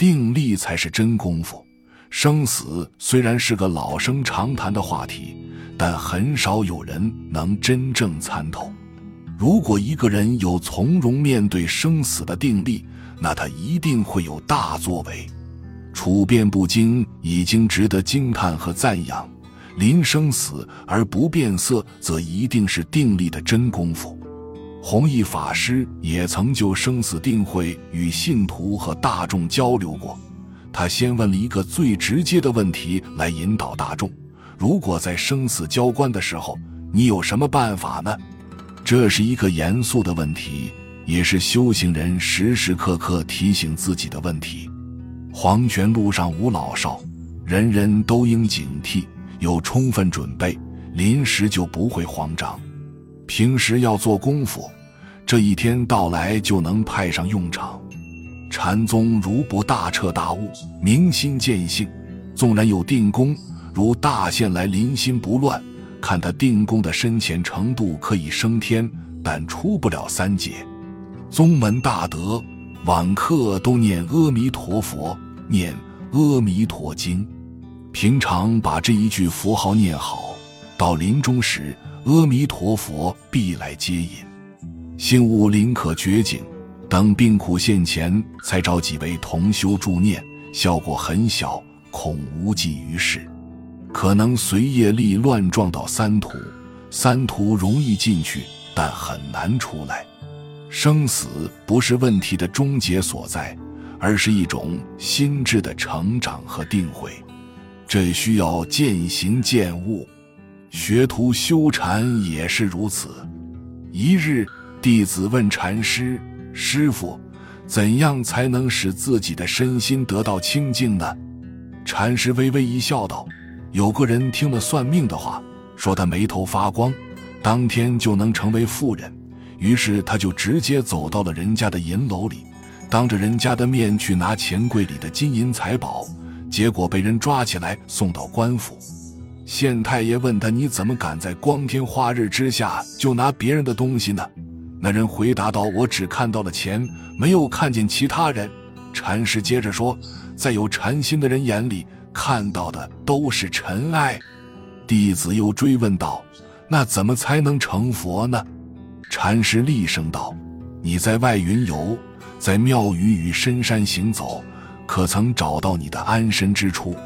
定力才是真功夫。生死虽然是个老生常谈的话题，但很少有人能真正参透。如果一个人有从容面对生死的定力，那他一定会有大作为。处变不惊已经值得惊叹和赞扬，临生死而不变色，则一定是定力的真功夫。弘一法师也曾就生死定会与信徒和大众交流过。他先问了一个最直接的问题来引导大众：如果在生死交关的时候，你有什么办法呢？这是一个严肃的问题，也是修行人时时刻刻提醒自己的问题。黄泉路上无老少，人人都应警惕，有充分准备，临时就不会慌张。平时要做功夫，这一天到来就能派上用场。禅宗如不大彻大悟、明心见性，纵然有定功，如大限来临心不乱，看他定功的深浅程度可以升天，但出不了三界。宗门大德，晚课都念阿弥陀佛，念阿弥陀经，平常把这一句符号念好，到临终时，阿弥陀佛必来接引。幸悟林可绝景。等病苦现前，才找几位同修助念，效果很小，恐无济于事。可能随业力乱撞到三途，三途容易进去，但很难出来。生死不是问题的终结所在，而是一种心智的成长和定慧。这需要渐行渐悟，学徒修禅也是如此。一日，弟子问禅师。师傅，怎样才能使自己的身心得到清净呢？禅师微微一笑，道：“有个人听了算命的话，说他眉头发光，当天就能成为富人。于是他就直接走到了人家的银楼里，当着人家的面去拿钱柜里的金银财宝，结果被人抓起来送到官府。县太爷问他：‘你怎么敢在光天化日之下就拿别人的东西呢？’”那人回答道：“我只看到了钱，没有看见其他人。”禅师接着说：“在有禅心的人眼里，看到的都是尘埃。”弟子又追问道：“那怎么才能成佛呢？”禅师厉声道：“你在外云游，在庙宇与深山行走，可曾找到你的安身之处？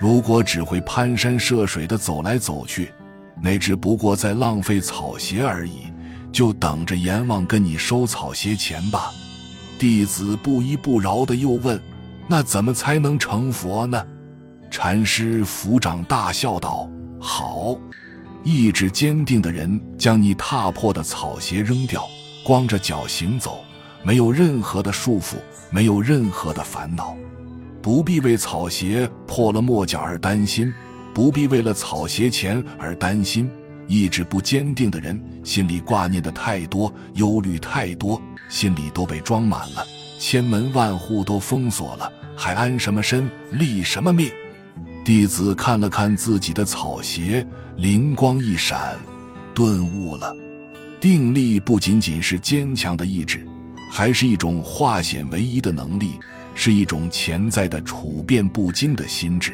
如果只会攀山涉水的走来走去，那只不过在浪费草鞋而已。”就等着阎王跟你收草鞋钱吧。弟子不依不饶的又问：“那怎么才能成佛呢？”禅师抚掌大笑道：“好，意志坚定的人将你踏破的草鞋扔掉，光着脚行走，没有任何的束缚，没有任何的烦恼，不必为草鞋破了墨脚而担心，不必为了草鞋钱而担心。”意志不坚定的人，心里挂念的太多，忧虑太多，心里都被装满了，千门万户都封锁了，还安什么身，立什么命？弟子看了看自己的草鞋，灵光一闪，顿悟了。定力不仅仅是坚强的意志，还是一种化险为夷的能力，是一种潜在的处变不惊的心智。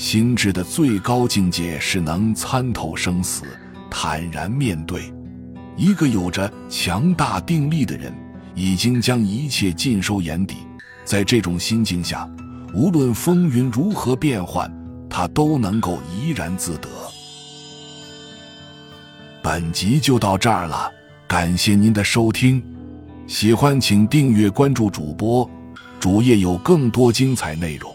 心智的最高境界是能参透生死，坦然面对。一个有着强大定力的人，已经将一切尽收眼底。在这种心境下，无论风云如何变幻，他都能够怡然自得。本集就到这儿了，感谢您的收听。喜欢请订阅关注主播，主页有更多精彩内容。